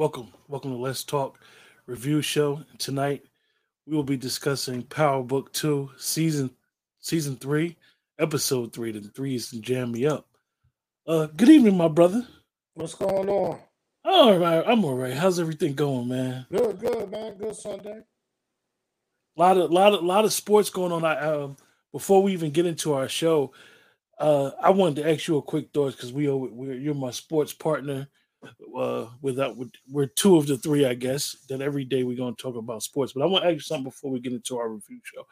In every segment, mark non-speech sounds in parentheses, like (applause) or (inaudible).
Welcome. Welcome to Let's Talk Review Show. Tonight we will be discussing Power Book 2, season season 3, episode 3. The three is jam me up. Uh good evening, my brother. What's going on? All right, I'm all right. How's everything going, man? Good, good, man. Good Sunday. A lot of lot of lot of sports going on. I um before we even get into our show, uh I wanted to ask you a quick thought because we we're, you're my sports partner uh, we're two of the three, I guess, that every day we're going to talk about sports. But I want to ask you something before we get into our review show.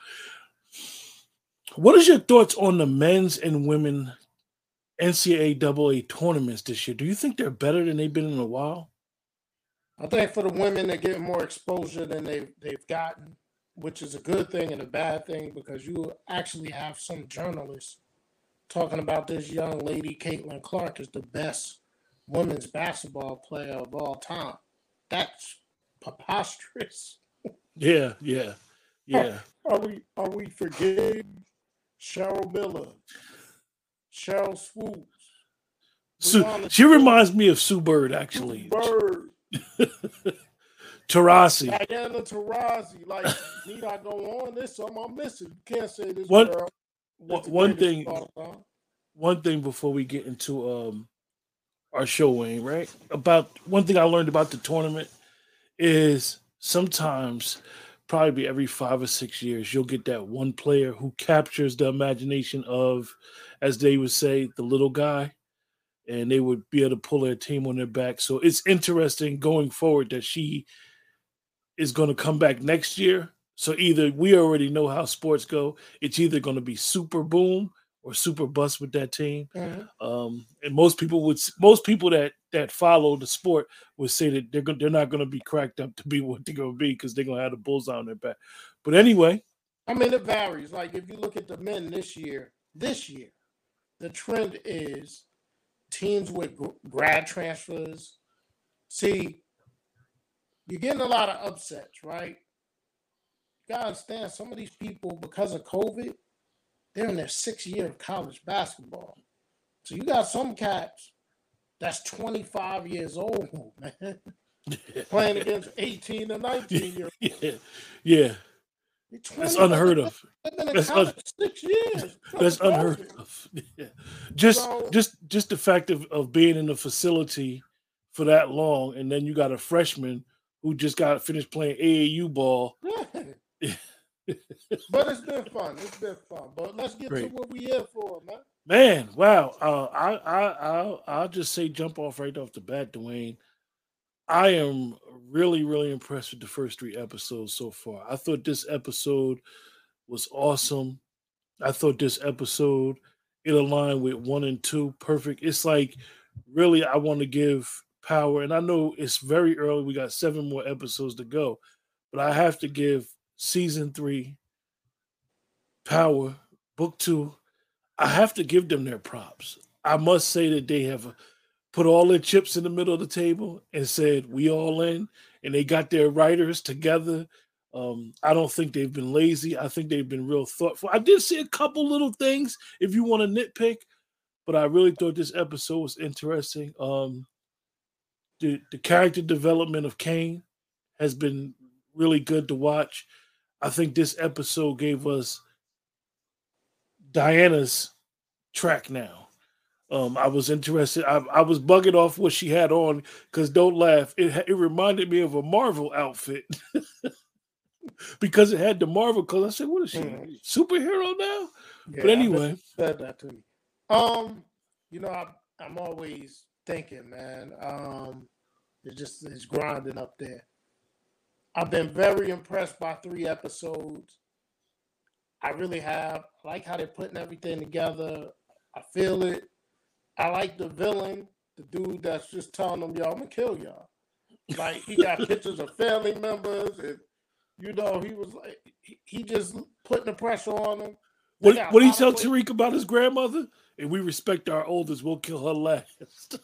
What is your thoughts on the men's and women NCAA AA tournaments this year? Do you think they're better than they've been in a while? I think for the women, they're getting more exposure than they've they've gotten, which is a good thing and a bad thing because you actually have some journalists talking about this young lady, Caitlin Clark, is the best women's basketball player of all time. That's preposterous. Yeah, yeah, yeah. Are, are we are we forgetting Cheryl Miller, Sheryl Swoopes? Sue, she reminds me of Sue Bird, actually. Sue Bird. (laughs) Taurasi. Diana Taurasi. Like, need I go on? This something I'm missing. You can't say this one, girl. One thing. One thing before we get into um our show, Wayne, right? About one thing I learned about the tournament is sometimes, probably every five or six years, you'll get that one player who captures the imagination of, as they would say, the little guy, and they would be able to pull their team on their back. So it's interesting going forward that she is going to come back next year. So either we already know how sports go, it's either going to be super boom or super bust with that team. Mm-hmm. Um, and most people would most people that that follow the sport would say that they're they're not going to be cracked up to be what they're going to be because they're going to have the bullseye on their back. But anyway, I mean it varies. Like if you look at the men this year, this year, the trend is teams with grad transfers. See, you're getting a lot of upsets, right? You gotta understand some of these people because of COVID they're in their sixth year of college basketball. So you got some cats that's 25 years old, man, (laughs) playing against 18 and 19 years (laughs) Yeah. yeah. That's unheard of. That's un- six years. That's unheard of. (laughs) Yeah. Just so, just just the fact of, of being in the facility for that long, and then you got a freshman who just got finished playing AAU ball. But it's been fun. It's been fun. But let's get Great. to what we here for, man. Man, wow. Uh, I I I'll, I'll just say jump off right off the bat, Dwayne. I am really really impressed with the first three episodes so far. I thought this episode was awesome. I thought this episode it aligned with one and two perfect. It's like really I want to give power, and I know it's very early. We got seven more episodes to go, but I have to give season three, Power, book two, I have to give them their props. I must say that they have put all their chips in the middle of the table and said, We all in, and they got their writers together. Um, I don't think they've been lazy. I think they've been real thoughtful. I did see a couple little things if you want to nitpick, but I really thought this episode was interesting. Um, the, the character development of Cane has been really good to watch. I think this episode gave us Diana's track now. Um, I was interested. I, I, was bugging off what she had on because don't laugh. It it reminded me of a Marvel outfit (laughs) because it had the Marvel color. I said, "What is she? Mm. Superhero now?" Yeah, but anyway, said that to me. Um, you know, I, I'm always thinking, man. Um, it's just it's grinding up there. I've been very impressed by three episodes. I really have. I like how they're putting everything together. I feel it. I like the villain, the dude that's just telling them, y'all, I'm gonna kill y'all. Like he got (laughs) pictures of family members, and you know, he was like he, he just putting the pressure on them. What what did he tell Tariq about his grandmother? And we respect our oldest, we'll kill her last.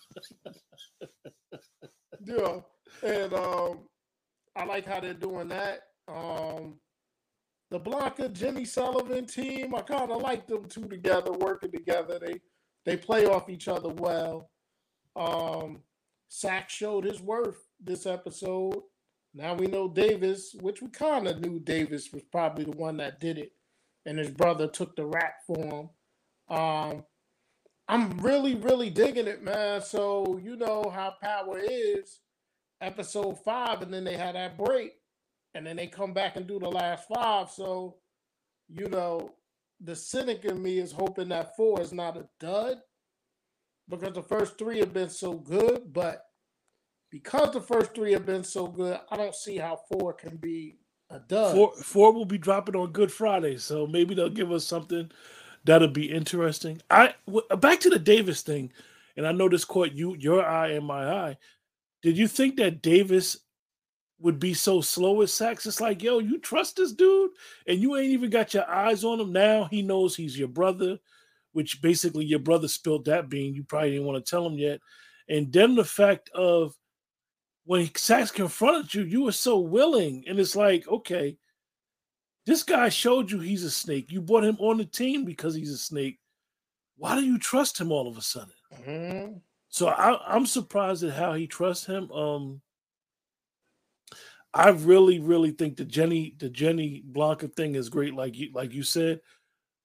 (laughs) yeah. And um I like how they're doing that. Um, the Blanca Jenny Sullivan team, I kind of like them two together, working together. They they play off each other well. Um, Saxe showed his worth this episode. Now we know Davis, which we kind of knew Davis was probably the one that did it, and his brother took the rap for him. Um, I'm really, really digging it, man. So you know how power is. Episode five, and then they had that break, and then they come back and do the last five. So, you know, the cynic in me is hoping that four is not a dud because the first three have been so good, but because the first three have been so good, I don't see how four can be a dud. Four, four will be dropping on Good Friday, so maybe they'll give us something that'll be interesting. I back to the Davis thing, and I know this caught you your eye and my eye. Did you think that Davis would be so slow as Saxe? It's like, yo, you trust this dude, and you ain't even got your eyes on him. Now he knows he's your brother, which basically your brother spilled that bean. You probably didn't want to tell him yet. And then the fact of when Saxe confronted you, you were so willing, and it's like, okay, this guy showed you he's a snake. You brought him on the team because he's a snake. Why do you trust him all of a sudden? Mm-hmm. So I, am surprised at how he trusts him. Um, I really, really think the Jenny, the Jenny Blanca thing is great, like you, like you said.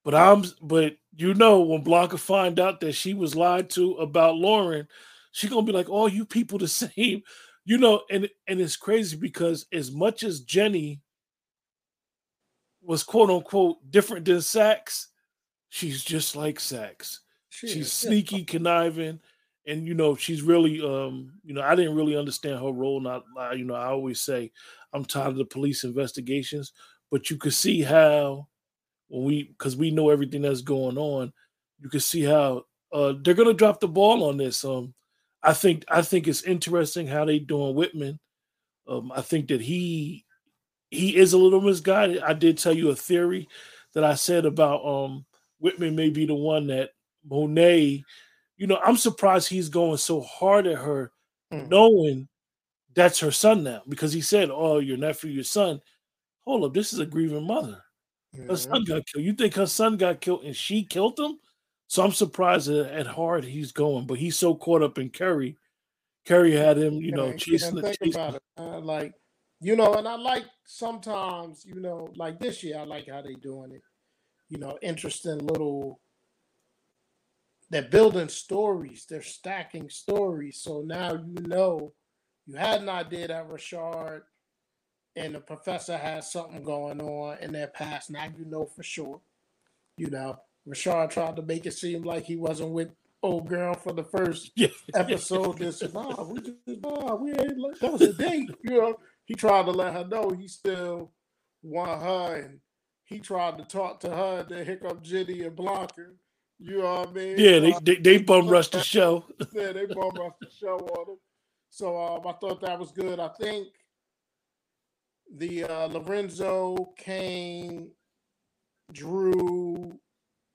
But I'm, but you know, when Blanca find out that she was lied to about Lauren, she gonna be like, "Oh, you people the (laughs) same," you know. And and it's crazy because as much as Jenny was quote unquote different than Saxe, she's just like Saxe. She she's is. sneaky, conniving, and you know she's really um you know I didn't really understand her role. Not you know I always say I'm tired of the police investigations, but you could see how when we because we know everything that's going on, you can see how uh they're gonna drop the ball on this. Um, I think I think it's interesting how they doing Whitman. Um, I think that he he is a little misguided. I did tell you a theory that I said about um Whitman may be the one that Monet, you know, I'm surprised he's going so hard at her, mm. knowing that's her son now, because he said, Oh, your nephew, your son. Hold up, this is a grieving mother. Her son got killed. You think her son got killed and she killed him? So I'm surprised at, at hard he's going, but he's so caught up in Carrie. Carrie had him, you know, chasing the chasing. It, uh, like you know, and I like sometimes, you know, like this year, I like how they doing it. You know, interesting little. They're building stories. They're stacking stories. So now you know, you had an idea that Rashad and the professor has something going on in their past. Now you know for sure. You know, Rashad tried to make it seem like he wasn't with old girl for the first (laughs) episode. This, nah, we just, nah, we ain't. That was a date, you know he tried to let her know he still want her, and he tried to talk to her. Here come Jenny and Blanca. You know what I mean? Yeah, they they, they bum rushed the (laughs) show. yeah, they bum rushed the show on him. So um, I thought that was good. I think the uh, Lorenzo, Cane, Dru,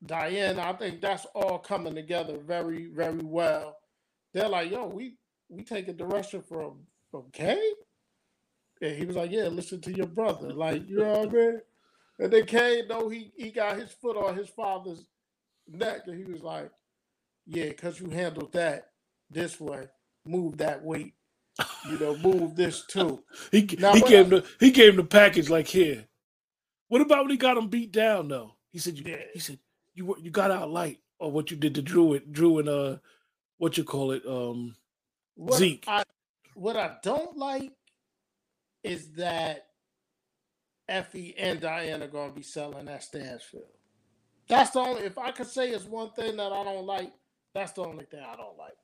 Diane. I think that's all coming together very, very well. They're like, yo, we we take a direction from from Cane. And he was like, Yeah, listen to your brother. Like, you know what I mean? And then Cane, though, he, he got his foot on his father's neck, and he was like, Yeah, because you handled that this way, move that weight. You know, move this too. (laughs) he now, he gave him the he gave him the package like here. What about when he got him beat down though? He said you, yeah. he said you you got out light or what you did to Dru it Dru and uh what you call it um what Zeke. I, what I don't like is that Effie and Diane are going to be selling that Stansfield. That's the only, if I could say it's one thing that I don't like, that's the only thing I don't like.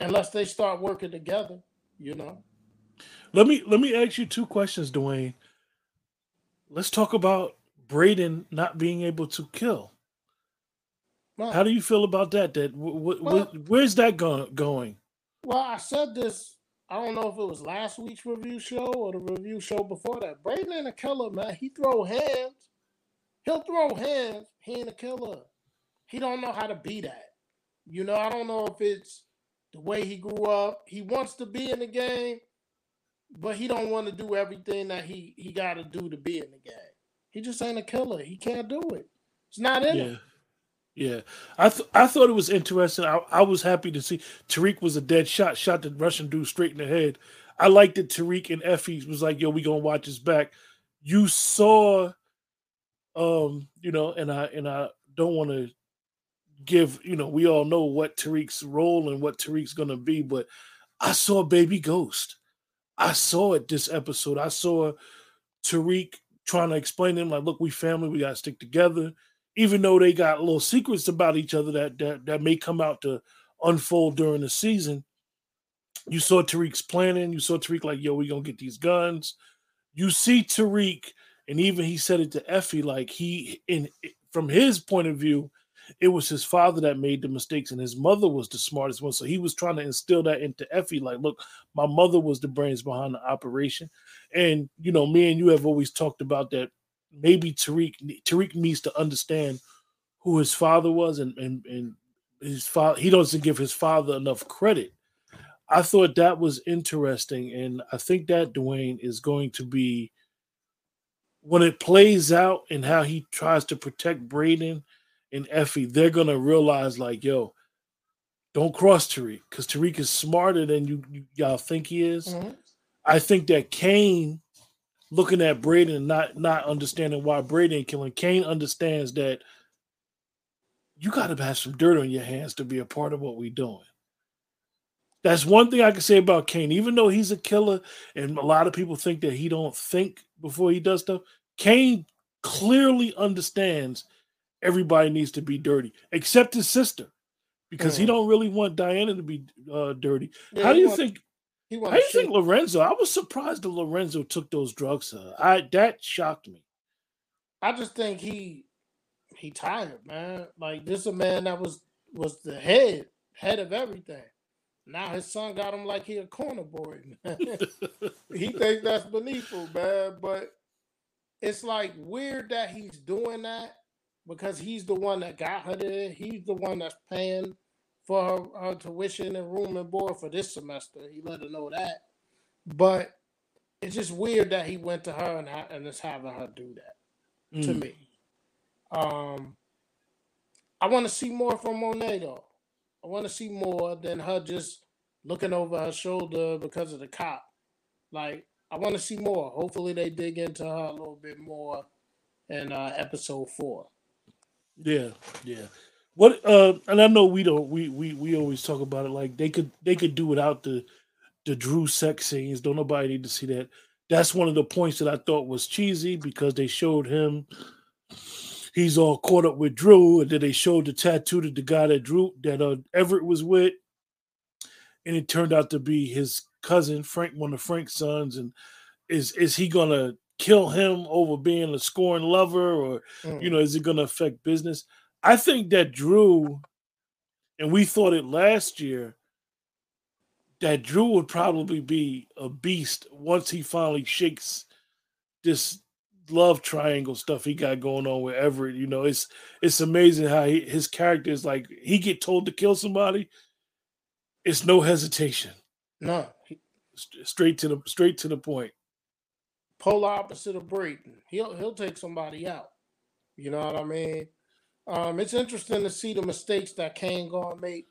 Unless they start working together, you know. Let me let me ask you two questions, Dwayne. Let's talk about Brayden not being able to kill. Well, How do you feel about that? That w- w- well, where's that go- going? Well, I said this I don't know if it was last week's review show or the review show before that. Brayden ain't a killer, man. He throw hands. He'll throw hands. He ain't a killer. He don't know how to be that. You know, I don't know if it's the way he grew up. He wants to be in the game, but he don't want to do everything that he he got to do to be in the game. He just ain't a killer. He can't do it. It's not in yeah. him. Yeah, I th- I thought it was interesting. I, I was happy to see Tariq was a dead shot, shot the Russian dude straight in the head. I liked that Tariq and Effie was like, "Yo, we gonna watch his back." You saw, um, you know, and I and I don't want to give, you know, we all know what Tariq's role and what Tariq's gonna be, but I saw Baby Ghost. I saw it this episode. I saw Tariq trying to explain to him like, "Look, we family. We gotta stick together." Even though they got little secrets about each other that that that may come out to unfold during the season, you saw Tariq's planning. You saw Tariq like, "Yo, we gonna get these guns." You see Tariq, and even he said it to Effie, like he in from his point of view, it was his father that made the mistakes and his mother was the smartest one. So he was trying to instill that into Effie. Like, look, my mother was the brains behind the operation. And, you know, me and you have always talked about that maybe Tariq Tariq needs to understand who his father was and and, and his father he doesn't give his father enough credit. I thought that was interesting. And I think that Dwayne is going to be when it plays out and how he tries to protect Brayden and Effie, they're gonna realize like, yo, don't cross Tariq because Tariq is smarter than you, you all think he is. Mm-hmm. I think that Cane looking at Brayden and not not understanding why Brayden killing Cane understands that you got to have some dirt on your hands to be a part of what we're doing. That's one thing I can say about Kane. Even though he's a killer, and a lot of people think that he don't think before he does stuff, Cane clearly understands everybody needs to be dirty, except his sister, because mm. he don't really want Diana to be uh, dirty. Yeah, how do you want, think? How do you think Lorenzo? I was surprised that Lorenzo took those drugs. Uh, I that shocked me. I just think he he tired, man. Like this, is a man that was was the head head of everything. Now his son got him like he a corner boy. (laughs) (laughs) he thinks that's beneath him, man. But it's like weird that he's doing that because he's the one that got her there. He's the one that's paying for her, her tuition and room and board for this semester. He let her know that. But it's just weird that he went to her and, and is having her do that mm. to me. Um, I want to see more from Monet though. I want to see more than her just looking over her shoulder because of the cop. Like I want to see more. Hopefully they dig into her a little bit more in uh, episode four. Yeah, yeah. What uh and I know we don't we we we always talk about it like they could they could do without the the Dru sex scenes. Don't nobody need to see that. That's one of the points that I thought was cheesy because they showed him he's all caught up with Dru, and then they showed the tattoo to the guy that Dru that uh, Everett was with, and it turned out to be his cousin Frank, one of Frank's sons. And is is he gonna kill him over being a scorned lover, or mm. you know, is it gonna affect business? I think that Dru, and we thought it last year, that Drew would probably be a beast once he finally shakes this love triangle stuff he got going on with Everett. You know, it's it's amazing how he, his character is like he get told to kill somebody, it's no hesitation. No, straight to the straight to the point. Polar opposite of Brayden. He'll he'll take somebody out. You know what I mean? Um, it's interesting to see the mistakes that Cane gonna make,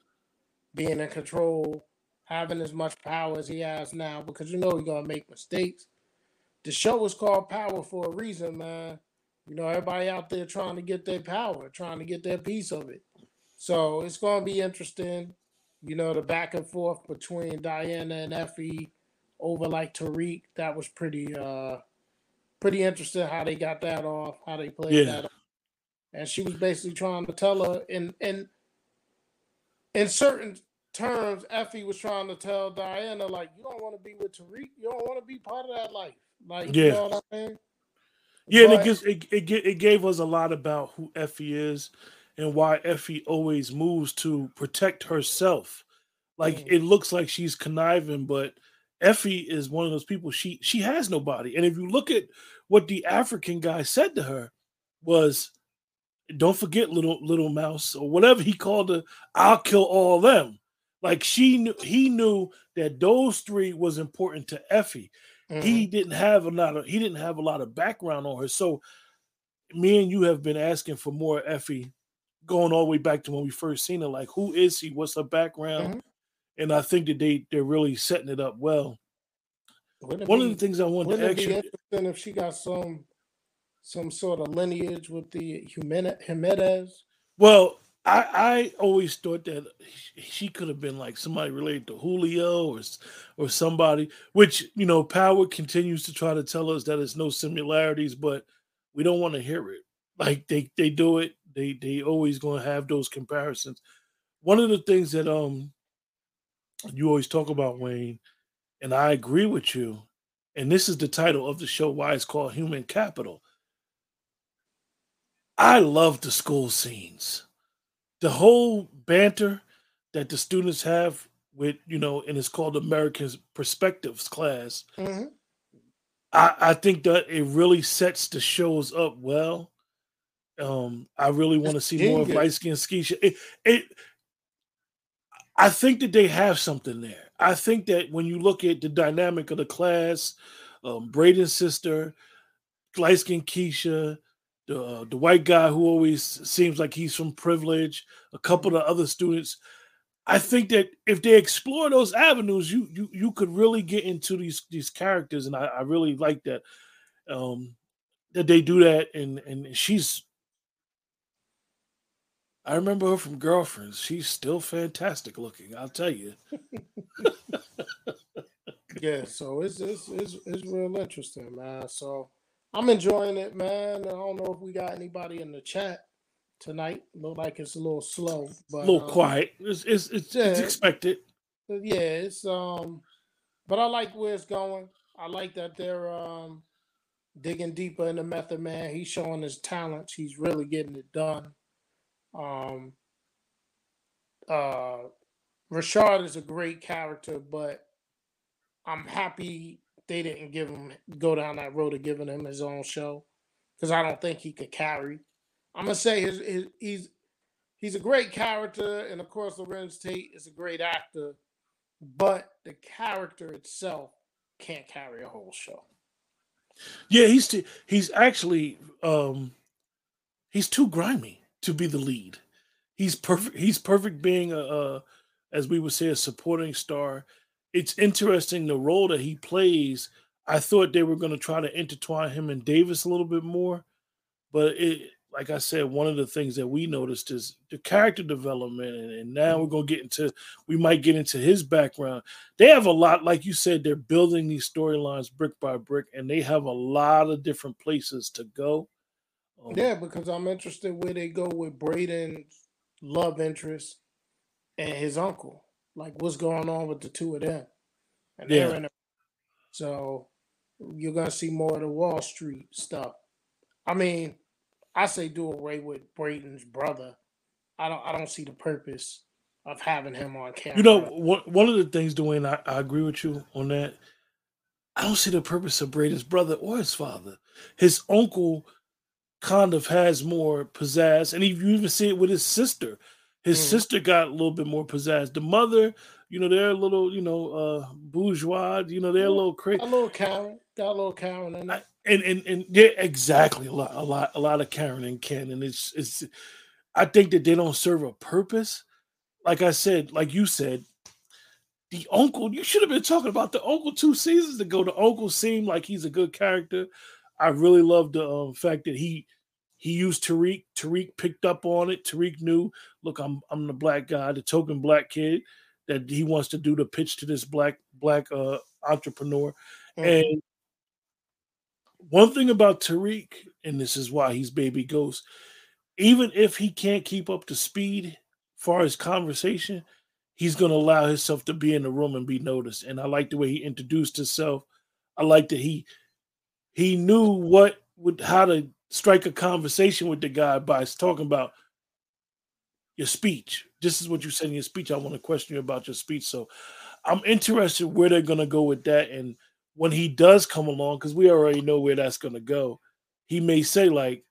being in control, having as much power as he has now, because you know he's gonna make mistakes the show is called Power for a reason, man. You know, everybody out there trying to get their power, trying to get their piece of it. So it's going to be interesting. You know, the back and forth between Diana and Effie over like Tariq. That was pretty, uh, pretty interesting how they got that off, how they played yeah. that. Off. And she was basically trying to tell her in in in certain terms, Effie was trying to tell Diana like, you don't want to be with Tariq. You don't want to be part of that life. Like, yeah. You know I mean? Yeah, but, and it, gives, it, it, it gave us a lot about who Effie is and why Effie always moves to protect herself. Like mm. it looks like she's conniving, but Effie is one of those people. She she has nobody. And if you look at what the African guy said to her, was don't forget little little mouse or whatever he called her. I'll kill all them. Like she knew he knew that those three was important to Effie. Mm-hmm. He didn't have a lot of he didn't have a lot of background on her. So me and you have been asking for more Effie going all the way back to when we first seen her. Like, who is he? What's her background? Mm-hmm. And I think that they they're really setting it up well. One be, of the things I want to ask you, interesting if she got some some sort of lineage with the Jimenez. Well, I, I always thought that she could have been like somebody related to Julio or or somebody, which you know, Power continues to try to tell us that it's no similarities, but we don't want to hear it. Like they they do it, they they always to have those comparisons. One of the things that um you always talk about Wayne, and I agree with you, and this is the title of the show, why it's called Human Capital. I love the school scenes the whole banter that the students have with you know, and it's called American Perspectives class. Mm-hmm. I, I think that it really sets the shows up well. Um, I really want to see more of light skin ski. It, it, I think that they have something there. I think that when you look at the dynamic of the class, um, Brayden's sister, light skin Keisha, uh, the white guy who always seems like he's from privilege, a couple of other students. I think that if they explore those avenues, you you you could really get into these these characters, and I, I really like that um, that they do that. And and she's, I remember her from Girlfriends. She's still fantastic looking. I'll tell you. (laughs) yeah, so it's it's it's, it's real interesting, man. So I'm enjoying it, man. I don't know if we got anybody in the chat tonight. Look like it's a little slow, but a little um, quiet. It's it's it's, yeah, it's expected. Yeah, it's um, but I like where it's going. I like that they're um digging deeper into Method Man. He's showing his talents. He's really getting it done. Um, uh, Rashad is a great character, but I'm happy they didn't give him go down that road of giving him his own show because I don't think he could carry. I'm gonna say his, his, he's he's a great character, and of course Larenz Tate is a great actor, but the character itself can't carry a whole show. Yeah, he's t- he's actually um he's too grimy to be the lead. He's perfect. He's perfect being a, a as we would say a supporting star it's interesting the role that he plays. I thought they were going to try to intertwine him and Davis a little bit more, but it, like I said, one of the things that we noticed is the character development, and, and now we're going to get into. We might get into his background. They have a lot, like you said, they're building these storylines brick by brick, and they have a lot of different places to go. Um, yeah, because I'm interested where they go with Brayden's love interest and his uncle like what's going on with the two of them. And yeah. they're in a, so you're gonna see more of the Wall Street stuff. I mean, I say do away with Brayden's brother. I don't I don't see the purpose of having him on camera. You know, one one of the things, Dwayne, I, I agree with you on that. I don't see the purpose of Brayden's brother or his father. His uncle kind of has more pizzazz, and you even see it with his sister. His mm. sister got a little bit more pizzazz. The mother, you know, they're a little, you know, uh bourgeois. You know, they're a little crazy. A little Karen, got a little Karen in it. And and and yeah, exactly. A lot, a lot, a lot of Karen and Ken, and it's it's. I think that they don't serve a purpose. Like I said, like you said, the uncle. You should have been talking about the uncle two seasons ago. The uncle seemed like he's a good character. I really love the um, fact that he he used Tariq. Tariq picked up on it. Tariq knew, look, I'm I'm the black guy, the token black kid that he wants to do the pitch to this black black uh, entrepreneur. Mm-hmm. And one thing about Tariq, and this is why he's baby ghost, even if he can't keep up to speed far as conversation, he's going to allow himself to be in the room and be noticed. And I like the way he introduced himself. I like that he he knew what would how to strike a conversation with the guy by talking about your speech. This is what you said in your speech. I want to question you about your speech. So I'm interested where they're going to go with that. And when he does come along, because we already know where that's going to go, he may say, like,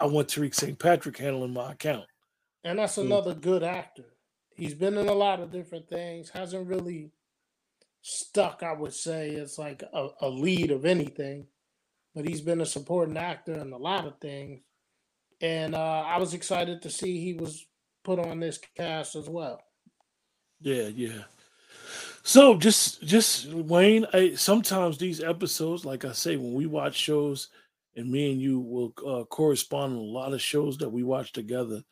I want Tariq St. Patrick handling my account. And that's mm. another good actor. He's been in a lot of different things, hasn't really stuck, I would say, as like a, a lead of anything but he's been a supporting actor in a lot of things. And uh, I was excited to see he was put on this cast as well. Yeah, yeah. So just just Wayne, I, sometimes these episodes, like I say, when we watch shows, and me and you will uh, correspond on a lot of shows that we watch together.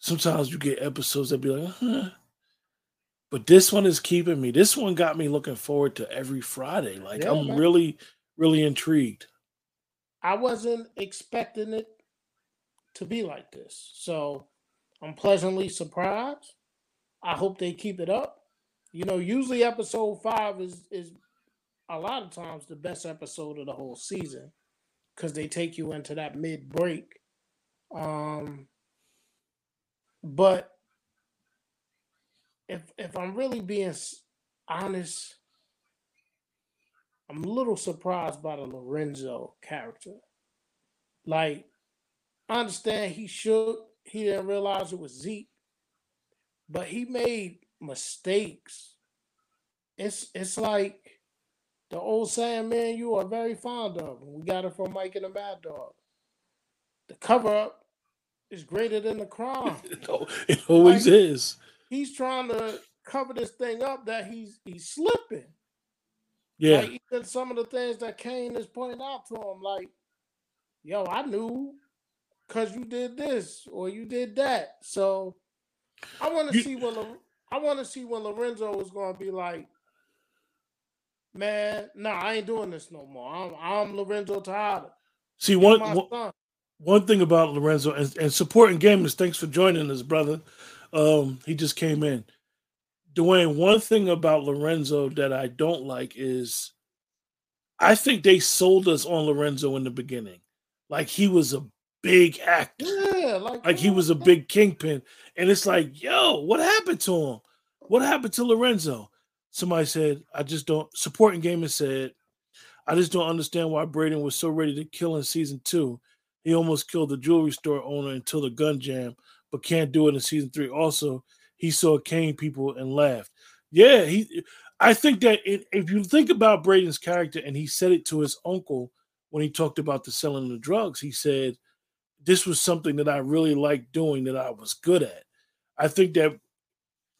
Sometimes you get episodes that be like, huh. but this one is keeping me. This one got me looking forward to every Friday. Like yeah, I'm man. really, really intrigued. I wasn't expecting it to be like this, so I'm pleasantly surprised. I hope they keep it up. You know, usually episode five is is a lot of times the best episode of the whole season because they take you into that mid break. Um, but if if I'm really being honest, I'm a little surprised by the Lorenzo character. Like, I understand he shook, he didn't realize it was Zeke, but he made mistakes. It's it's like the old saying, man, you are very fond of. We got it from Mike and the Mad Dog. The cover up is greater than the crime. (laughs) it always like, is. He's trying to cover this thing up that he's he's slipping. Yeah. Like even some of the things that Cane is pointing out to him, like, yo, I knew because you did this or you did that. So I want to see when I want to see when Lorenzo is going to be like, man, no, nah, I ain't doing this no more. I'm, I'm Lorenzo Tejada. See one, one, one thing about Lorenzo and, and supporting gamers. Thanks for joining us, brother. Um, he just came in. Dwayne, one thing about Lorenzo that I don't like is I think they sold us on Lorenzo in the beginning. Like he was a big actor. Yeah, like, like he was a big kingpin. And it's like, yo, what happened to him? What happened to Lorenzo? Somebody said, I just don't supporting gamers said, I just don't understand why Brayden was so ready to kill in season two. He almost killed the jewelry store owner until the gun jam, but can't do it in season three. Also, he saw Cane people and laughed. Yeah, he. I think that it, if you think about Brayden's character, and he said it to his uncle when he talked about the selling the drugs, he said, "This was something that I really liked doing, that I was good at." I think that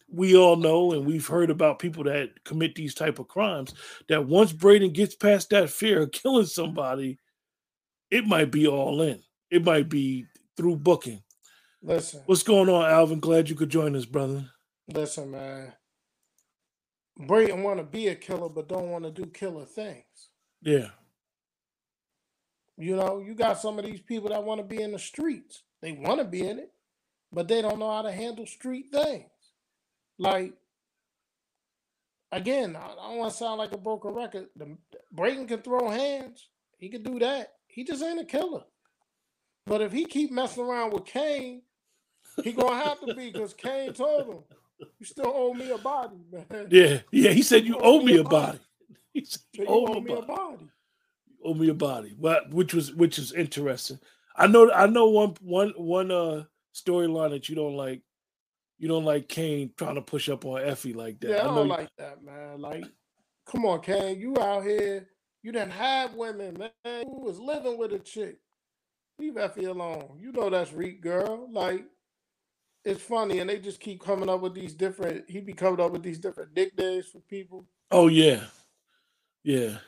we all know and we've heard about people that commit these type of crimes that once Brayden gets past that fear of (laughs) killing somebody, it might be all in. It might be through booking. Listen. What's going on, Alvin? Glad you could join us, brother. Listen, man. Brayden want to be a killer, but don't want to do killer things. Yeah. You know, you got some of these people that want to be in the streets. They want to be in it, but they don't know how to handle street things. Like, again, I don't want to sound like a broken record. The, Brayden can throw hands. He can do that. He just ain't a killer. But if he keep messing around with Cane, he gonna have to be because Cane told him, "You still owe me a body, man." Yeah, yeah. He said you, you owe, me a body. body. (laughs) He said you, owe, owe me a body. You owe me a body. But which was which is interesting. I know. I know one one one uh storyline that you don't like. You don't like Cane trying to push up on Effie like that. Yeah, I, I don't like that, man. Like, come on, Cane. You out here you didn't have women, man. You was living with a chick. Leave Effie alone. You know that's Reek girl. Like, it's funny, and they just keep coming up with these different. He be coming up with these different nicknames for people. Oh yeah, yeah.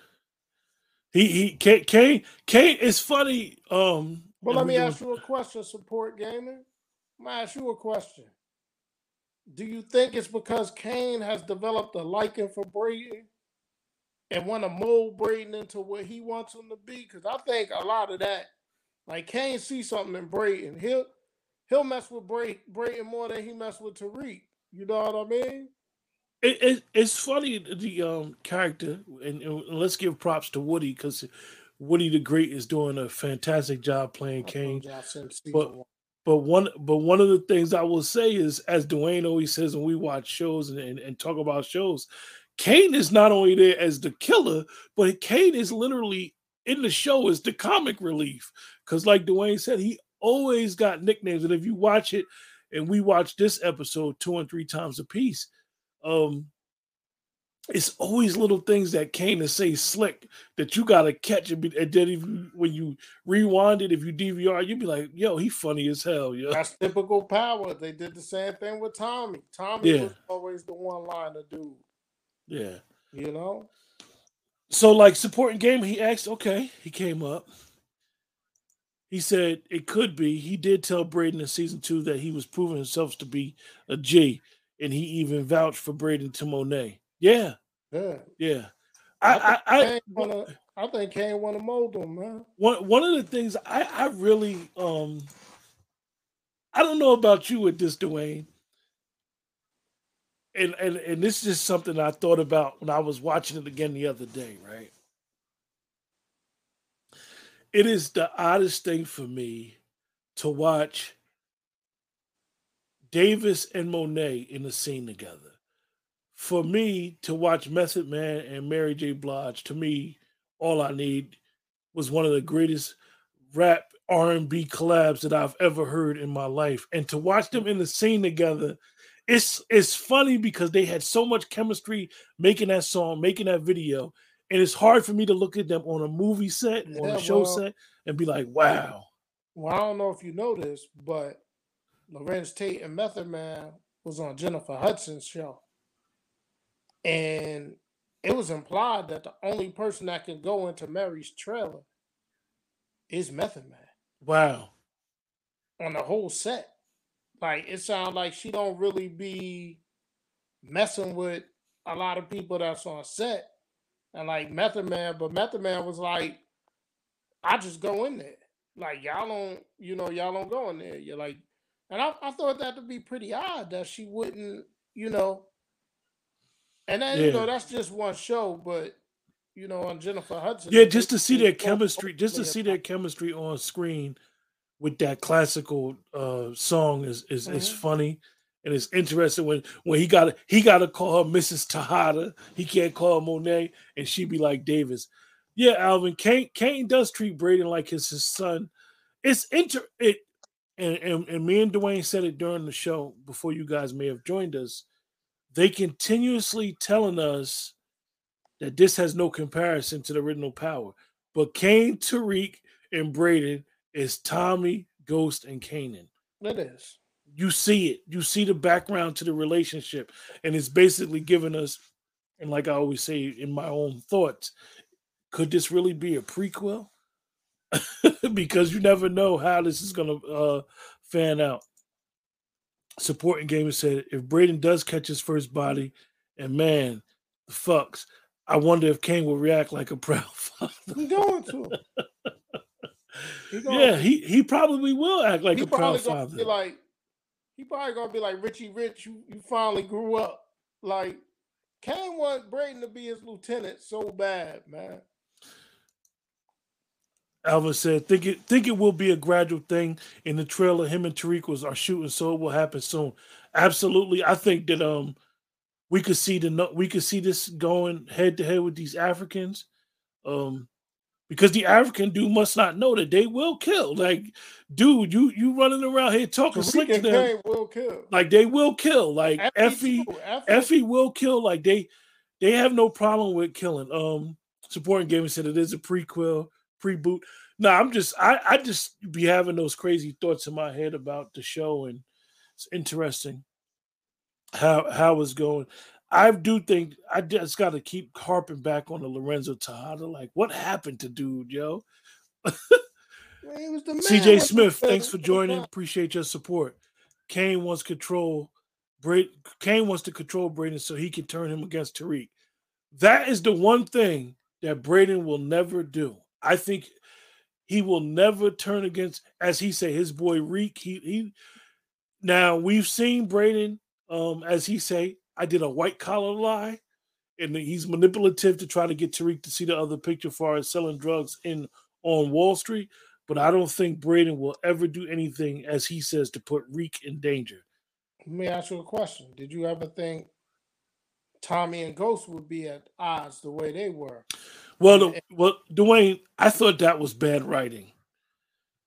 He he Cane Cane. It's funny. Um, but let me ask you a question, support gaming. I'm gonna ask you a question. Do you think it's because Cane has developed a liking for Brady and want to mold Brayden into what he wants him to be. Because I think a lot of that, like Cane see something in Brayden, he'll he'll mess with Bray, Brayden more than he mess with Tariq. You know what I mean? It, it, it's funny the um character, and, and let's give props to Woody because Woody the Great is doing a fantastic job playing Cane. But but one but one of the things I will say is, as Dwayne always says when we watch shows and, and, and talk about shows, Cane is not only there as the killer, but Cane is literally in the show as the comic relief. Because, like Dwayne said, he always got nicknames. And if you watch it, and we watch this episode two and three times a piece, um, it's always little things that came to say slick that you gotta catch and, be, and then if you, when you rewind it, if you DVR, you'd be like, "Yo, he funny as hell." Yeah, that's typical power. They did the same thing with Tommy. Tommy yeah. was always the one liner dude. Yeah, you know. So, like supporting game, he asked. Okay, he came up. He said it could be. He did tell Brayden in season two that he was proving himself to be a G, and he even vouched for Brayden to Monet. Yeah. Yeah. Yeah. I I, I, wanna, I think Cane want to mold him, man. One one of the things I, I really um I don't know about you with this, Dwayne. And, and and this is just something I thought about when I was watching it again the other day, right? It is the oddest thing for me to watch Davis and Monet in the scene together for me to watch Method Man and Mary J. Blige, to me, all I need was one of the greatest rap R&B collabs that I've ever heard in my life. And to watch them in the scene together, it's it's funny because they had so much chemistry making that song, making that video. And it's hard for me to look at them on a movie set, yeah, on a show well, set, and be like, wow. Well, I don't know if you know this, but Larenz Tate and Method Man was on Jennifer Hudson's show. And it was implied that the only person that can go into Mary's trailer is Method Man. Wow. On the whole set. Like it sounds like she don't really be messing with a lot of people that's on set. And like Method Man, but Method Man was like, I just go in there. Like y'all don't, you know, y'all don't go in there. You're like, and I, I thought that to be pretty odd that she wouldn't, you know, and then yeah. you know that's just one show, but you know on Jennifer Hudson. Yeah, just to see their chemistry, just to see their chemistry on screen with that classical uh song is is mm-hmm. is funny and it's interesting when when he got he got to call her Mrs. Tejada. He can't call her Monet, and she be like Davis. Yeah, Alvin Cane Cane does treat Brayden like his his son. It's inter it and, and and me and Dwayne said it during the show before you guys may have joined us they continuously telling us that this has no comparison to the original power. But Cane, Tariq, and Brayden is Tommy, Ghost, and Kanan. It is. You see it. You see the background to the relationship. And it's basically giving us, and like I always say in my own thoughts, could this really be a prequel? (laughs) because you never know how this is going to uh, fan out supporting gamer said if Brayden does catch his first body, and man, the fucks, I wonder if Cane will react like a (laughs) proud father. He's going to. (laughs) yeah, he he probably will act like he a proud father. Like he probably gonna be like Richie Rich. You you finally grew up. Like Cane want Brayden to be his lieutenant so bad, man. Alvin said, "Think it think it will be a gradual thing in the trailer. Him and Tariq was are shooting, so it will happen soon. Absolutely, I think that um we could see the we could see this going head to head with these Africans, um because the African dude must not know that they will kill. Like, dude, you you running around here talking Tariq slick to them, will kill. Like they will kill. Like Effie, Effie will kill. Like they they have no problem with killing. Um, supporting gaming said it is a prequel." pre-boot. No, I'm just I I just be having those crazy thoughts in my head about the show, and it's interesting how how it's going. I do think I just got to keep harping back on the Lorenzo Tejada. Like, what happened to dude, yo? CJ Smith, thanks for joining. Appreciate your support. Cane wants control. Braid Cane wants to control Brayden so he can turn him against Tariq. That is the one thing that Brayden will never do. I think he will never turn against, as he say, his boy Reek. He he. Now we've seen Brayden, um, as he say, I did a white collar lie, and he's manipulative to try to get Tariq to see the other picture far as selling drugs in on Wall Street. But I don't think Brayden will ever do anything, as he says, to put Reek in danger. Let me ask you a question. Did you ever think Tommy and Ghost would be at odds the way they were? Well, the, well, Dwayne, I thought that was bad writing.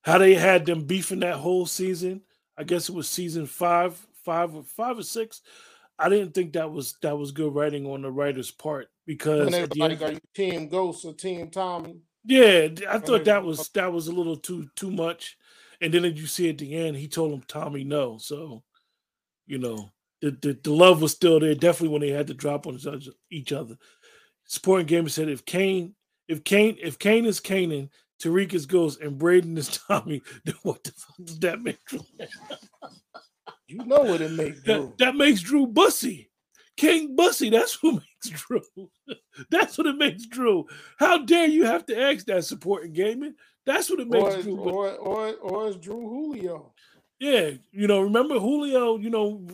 How they had them beefing that whole season. I guess it was season five, five or five or six. I didn't think that was that was good writing on the writer's part because everybody got team Ghost or team Tommy. Yeah, I thought that was that was a little too too much. And then you see at the end, he told him Tommy no. So, you know, the, the, the love was still there. Definitely when they had to drop on each other. Sporting Gamer said if Cane, if Cane, if Cane is Kanan, Tariq is Ghost, and Brayden is (laughs) Tommy, then what the fuck does that make? (laughs) you know what it makes Dru. That, that makes Dru Bussy. King Bussy, that's who (laughs) makes Dru. that's what it makes Dru. How dare you have to ask that supporting gaming? That's what it makes or, Dru. Or, or, or it's Dru Julio. Yeah, you know, remember Julio, you know,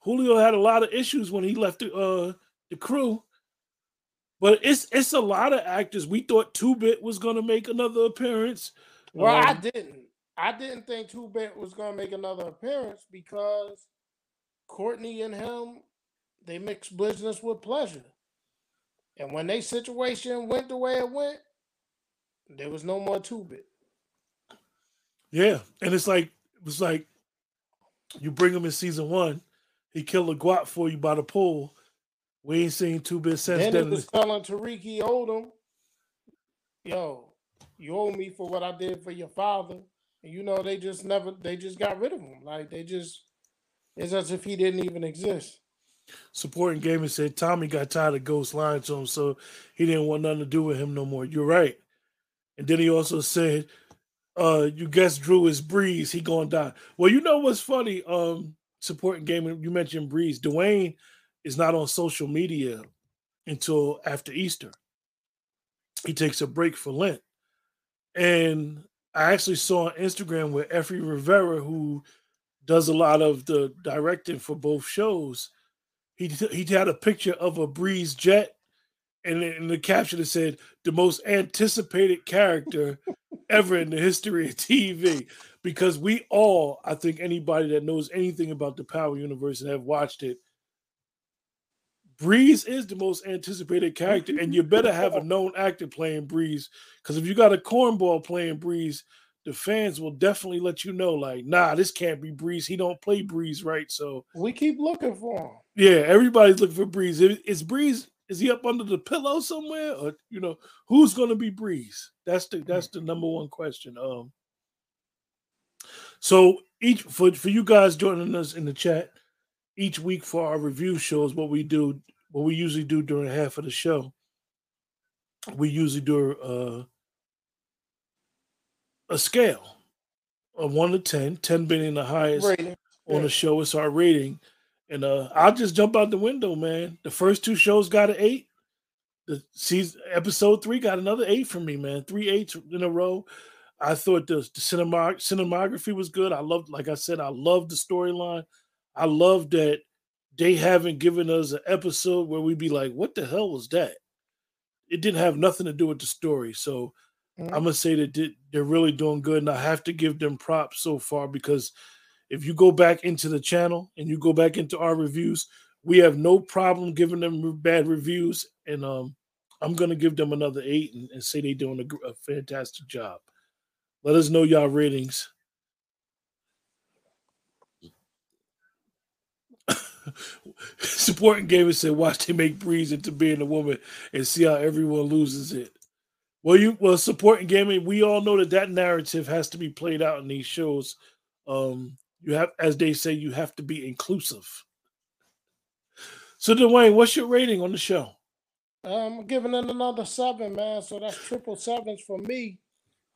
Julio had a lot of issues when he left the uh the crew. But it's it's a lot of actors. We thought Two Bit was gonna make another appearance. Well, um, I didn't. I didn't think Two Bit was gonna make another appearance because Courtney and him they mix business with pleasure. And when they situation went the way it went, there was no more two bit. Yeah, and it's like it was like you bring him in season one, he killed a guap for you by the pool. We ain't seen two bit since then. Then he was telling Tariq he owed him, yo, you owe me for what I did for your father. You know, they just never they just got rid of him. Like they just it's as if he didn't even exist. Supporting Gaming said Tommy got tired of Ghost lying to him, so he didn't want nothing to do with him no more. You're right. And then he also said, uh, you guess Dru is Breeze, he gonna die. Well, you know what's funny? Um, supporting gaming, you mentioned Breeze. Dwayne is not on social media until after Easter. He takes a break for Lent. And I actually saw on Instagram where Effie Rivera, who does a lot of the directing for both shows, he he had a picture of a Breeze jet, and in the caption it said the most anticipated character ever in the history of TV. Because we all, I think, anybody that knows anything about the Power Universe and have watched it, Breeze is the most anticipated character, and you better have a known actor playing Breeze. Because if you got a cornball playing Breeze, the fans will definitely let you know, like, nah, this can't be Breeze. He don't play Breeze right. So we keep looking for him. Yeah, everybody's looking for Breeze. Is Breeze is he up under the pillow somewhere, or you know, who's going to be Breeze? That's the that's the number one question. Um. So each for for you guys joining us in the chat each week for our review shows, what we do, what we usually do during half of the show, we usually do uh a scale of one to 10, 10 being the highest rating. on the show. It's our rating. And uh I'll just jump out the window, man. The first two shows got an eight. The season episode three got another eight from me, man. Three eights in a row. I thought the, the cinema, cinematography was good. I loved, like I said, I loved the storyline. I love that they haven't given us an episode where we'd be like, what the hell was that? It didn't have nothing to do with the story. So Mm-hmm. I'm gonna say that they're really doing good, and I have to give them props so far because if you go back into the channel and you go back into our reviews, we have no problem giving them bad reviews, and um, I'm gonna give them another eight and, and say they're doing a, a fantastic job. Let us know y'all ratings. (laughs) Supporting gamers said, "Watch they make Breeze into being a woman and see how everyone loses it." Well, you well supporting gaming. We all know that that narrative has to be played out in these shows. Um, you have, as they say, you have to be inclusive. So, Dwayne, what's your rating on the show? I'm giving it another seven, man. So that's triple sevens for me.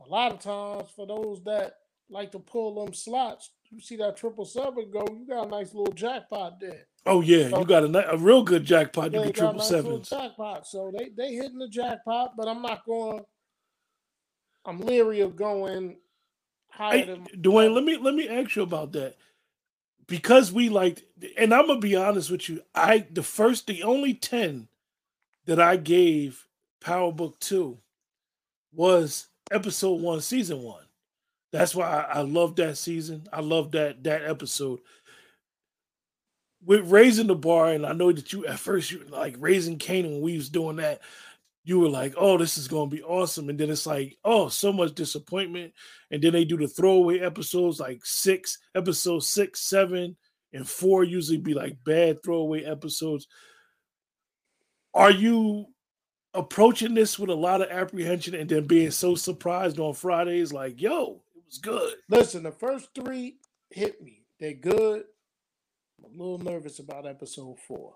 A lot of times, for those that like to pull them slots, you see that triple seven go, you got a nice little jackpot there. Oh yeah, so, you got a, a real good jackpot. You get triple nice sevens. Jackpot. So they they hitting the jackpot, but I'm not going. I'm leery of going higher. Hey, than Dwayne, let me let me ask you about that because we like, and I'm gonna be honest with you. I the first, the only ten that I gave Power Book Two was episode one, season one. That's why I, I love that season. I love that that episode. With raising the bar, and I know that you at first you like raising Kanan when we was doing that, you were like, "Oh, this is gonna be awesome," and then it's like, "Oh, so much disappointment." And then they do the throwaway episodes, like six, episode six, seven, and four usually be like bad throwaway episodes. Are you approaching this with a lot of apprehension and then being so surprised on Fridays? Like, yo, was good. Listen, the first three hit me. They're good. I'm a little nervous about episode four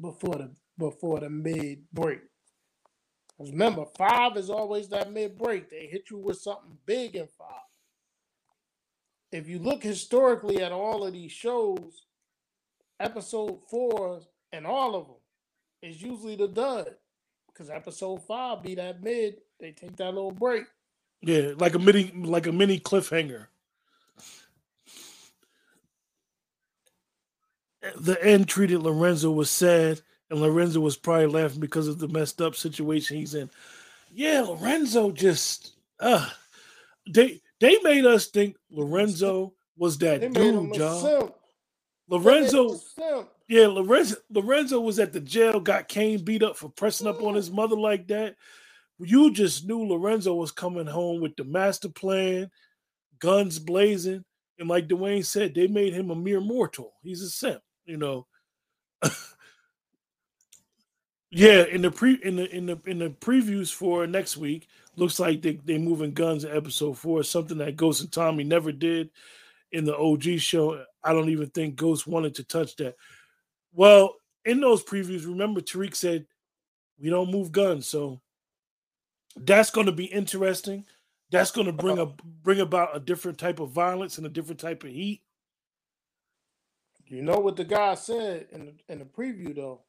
before the before the mid break. Because remember, five is always that mid break. They hit you with something big in five. If you look historically at all of these shows, episode four and all of them is usually the dud. Because episode five be that mid, they take that little break. Yeah, like a mini like a mini cliffhanger. The end treated Lorenzo was sad and Lorenzo was probably laughing because of the messed up situation he's in. Yeah, Lorenzo just uh they they made us think Lorenzo was that dude, John. Lorenzo, yeah, Lorenzo, Lorenzo was at the jail, got Cane beat up for pressing up on his mother like that. You just knew Lorenzo was coming home with the master plan, guns blazing, and like Dwayne said, they made him a mere mortal. He's a simp, you know. (laughs) Yeah, in the pre in the in the in the previews for next week, looks like they they moving guns in episode four, something that Ghost and Tommy never did in the OG show. I don't even think Ghost wanted to touch that. Well, in those previews, remember Tariq said we don't move guns, so that's going to be interesting. That's going to bring a bring about a different type of violence and a different type of heat. You know what the guy said in the, in the preview though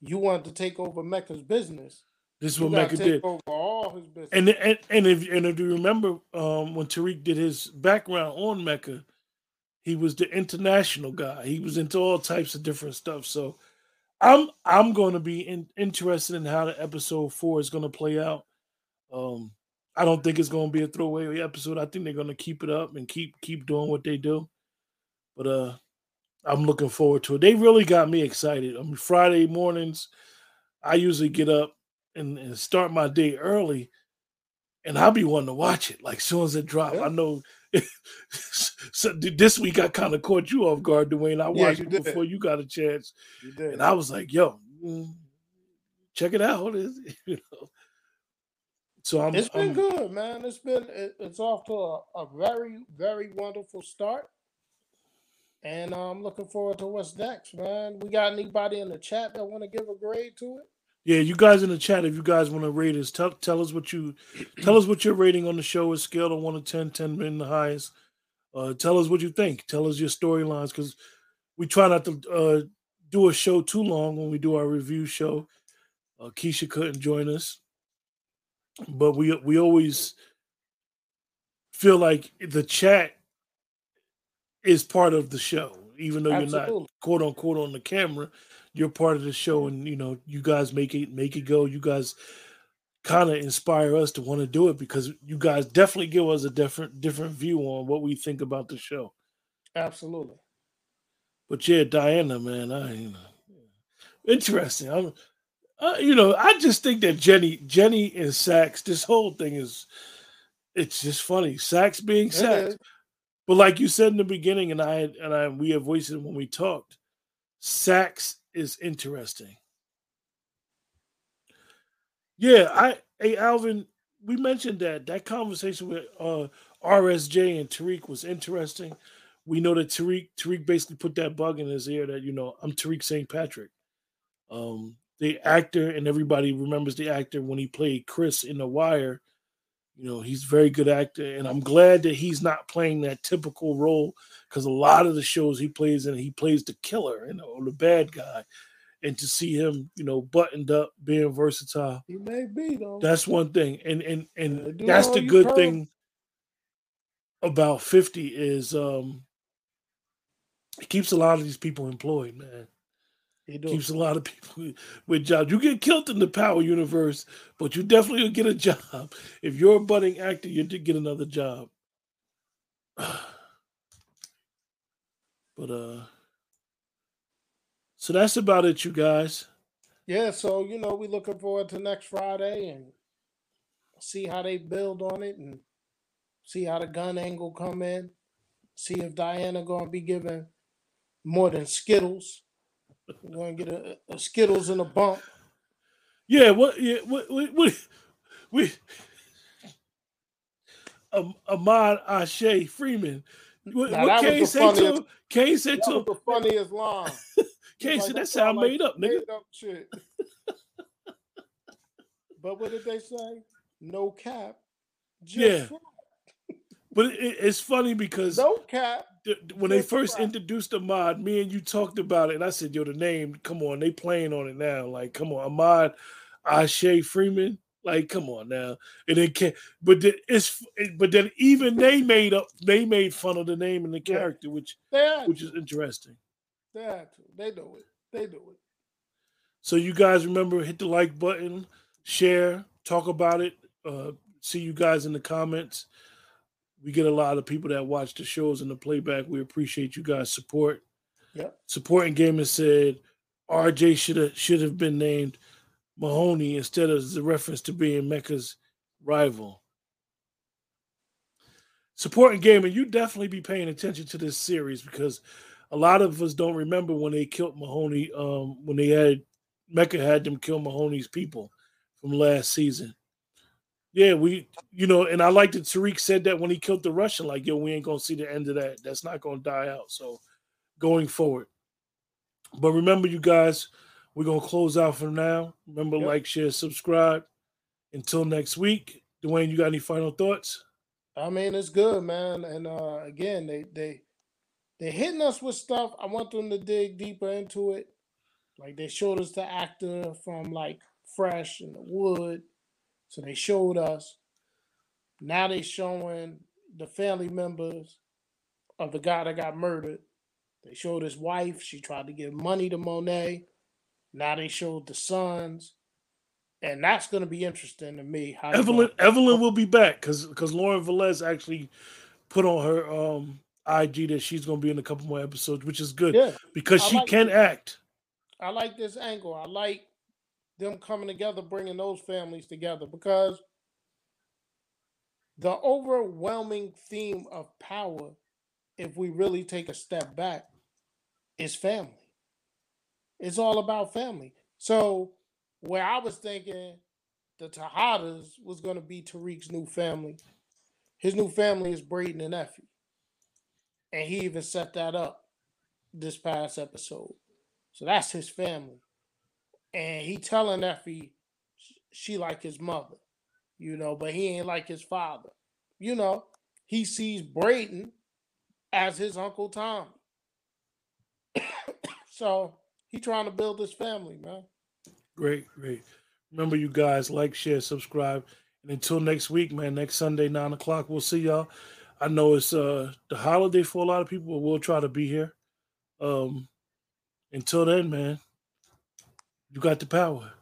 you wanted to take over Mecca's business. This is what Mecca did. Over all his business. And and and if and if you remember, um, when Tariq did his background on Mecca, he was the international guy. He was into all types of different stuff. So, I'm I'm going to be in, interested in how the episode four is going to play out. Um, I don't think it's going to be a throwaway episode. I think they're going to keep it up and keep keep doing what they do. But uh, I'm looking forward to it. They really got me excited. I mean, Friday mornings, I usually get up and, and start my day early, and I'll be wanting to watch it. Like soon as it drop, yeah. I know. (laughs) so this week I kind of caught you off guard, Dwayne. I watched yeah, it before you got a chance, and I was like, "Yo, mm, check it out." (laughs) you know. So I'm. It's been I'm, good, man. It's been it, it's off to a, a very very wonderful start. And uh, I'm looking forward to what's next, man. We got anybody in the chat that want to give a grade to it? Yeah, you guys in the chat, if you guys want to rate us, tell, tell us what you tell us what your rating on the show is. Scale of one to 10, 10 being the highest. Uh, tell us what you think. Tell us your storylines because we try not to uh, do a show too long when we do our review show. Uh, Keisha couldn't join us, but we we always feel like the chat is part of the show, even though Absolutely. you're not quote unquote on the camera. You're part of the show, mm-hmm. and you know you guys make it make it go. You guys kind of inspire us to want to do it because you guys definitely give us a different different view on what we think about the show. Absolutely. But yeah, Diana, man, I you know, interesting. I'm, uh, you know, I just think that Jenny, Jenny and Saxe, this whole thing is, it's just funny. Saxe being Saxe. But like you said in the beginning, and I and I we have voiced it when we talked, Saxe is interesting. Yeah, I hey Alvin, we mentioned that that conversation with uh RSJ and Tariq was interesting. We know that Tariq Tariq basically put that bug in his ear that you know I'm Tariq St. Patrick. Um, the actor and everybody remembers the actor when he played Chris in The Wire you know, he's a very good actor, and I'm glad that he's not playing that typical role because a lot of the shows he plays in, he plays the killer, you know, or the bad guy. And to see him, you know, buttoned up, being versatile, he may be though. That's one thing, and and and that's the good thing about 50 is um it keeps a lot of these people employed, man. Keeps a lot of people (laughs) with jobs. You get killed in the Power universe, but you definitely will get a job. If you're a budding actor, you get another job. (sighs) But uh so that's about it, you guys. Yeah, so you know, we're looking forward to next Friday and see how they build on it and see how the gun angle come in. See if Diana gonna be given more than Skittles. We're gonna get a, a Skittles and a bump. Yeah, what? Yeah, what? What? what we um, Ahmad Ashe Freeman. What, what Cane said to him? Cane said to him. The funniest line. (laughs) Cane said that sound made up, nigga. Made up shit. (laughs) but what did they say? No cap. yeah. but it, it's funny because no cap. When they first introduced Ahmad, me and you talked about it, and I said, "Yo, the name, come on, they playing on it now. Like, come on, Ahmad Ashe Freeman. Like, come on now. And it can but the, it's but then even they made up they made fun of the name and the character, which which is interesting. They. They do it. They do it. So you guys remember, hit the like button, share, talk about it. Uh, see you guys in the comments. We get a lot of people that watch the shows and the playback. We appreciate you guys' support. Yep. Supporting Gamers said RJ should have should have been named Mahoney instead of the reference to being Mecca's rival. Supporting gaming, you definitely be paying attention to this series because a lot of us don't remember when they killed Mahoney, um, when they had Mecca had them kill Mahoney's people from last season. Yeah, we, you know, and I like that Tariq said that when he killed the Russian, like, yo, we ain't gonna see the end of that. That's not gonna die out. So going forward. But remember, you guys, we're gonna close out for now. Remember, yep. like, share, subscribe. Until next week, Dwayne, you got any final thoughts? I mean, it's good, man. And uh again, they they they're hitting us with stuff. I want them to dig deeper into it. Like they showed us the actor from like Fresh and the Wood. So they showed us. Now they showing the family members of the guy that got murdered. They showed his wife. She tried to give money to Monet. Now they showed the sons, and that's going to be interesting to me. How Evelyn Evelyn will be back because because Lauren Velez actually put on her um IG that she's going to be in a couple more episodes, which is good yeah, because I she like can this. act. I like this angle. I like them coming together, bringing those families together because the overwhelming theme of power, if we really take a step back, is family. It's all about family. So where I was thinking the Tejadas was going to be Tariq's new family. His new family is Brayden and Effie. And he even set that up this past episode. So that's his family. And he telling Effie she like his mother, you know, but he ain't like his father. You know, he sees Brayden as his Uncle Tom. (coughs) so he trying to build his family, man. Great, great. Remember, you guys like, share, subscribe, and until next week, man. Next Sunday, nine o'clock, we'll see y'all. I know it's uh the holiday for a lot of people, but we'll try to be here. Um, until then, man, you got the power.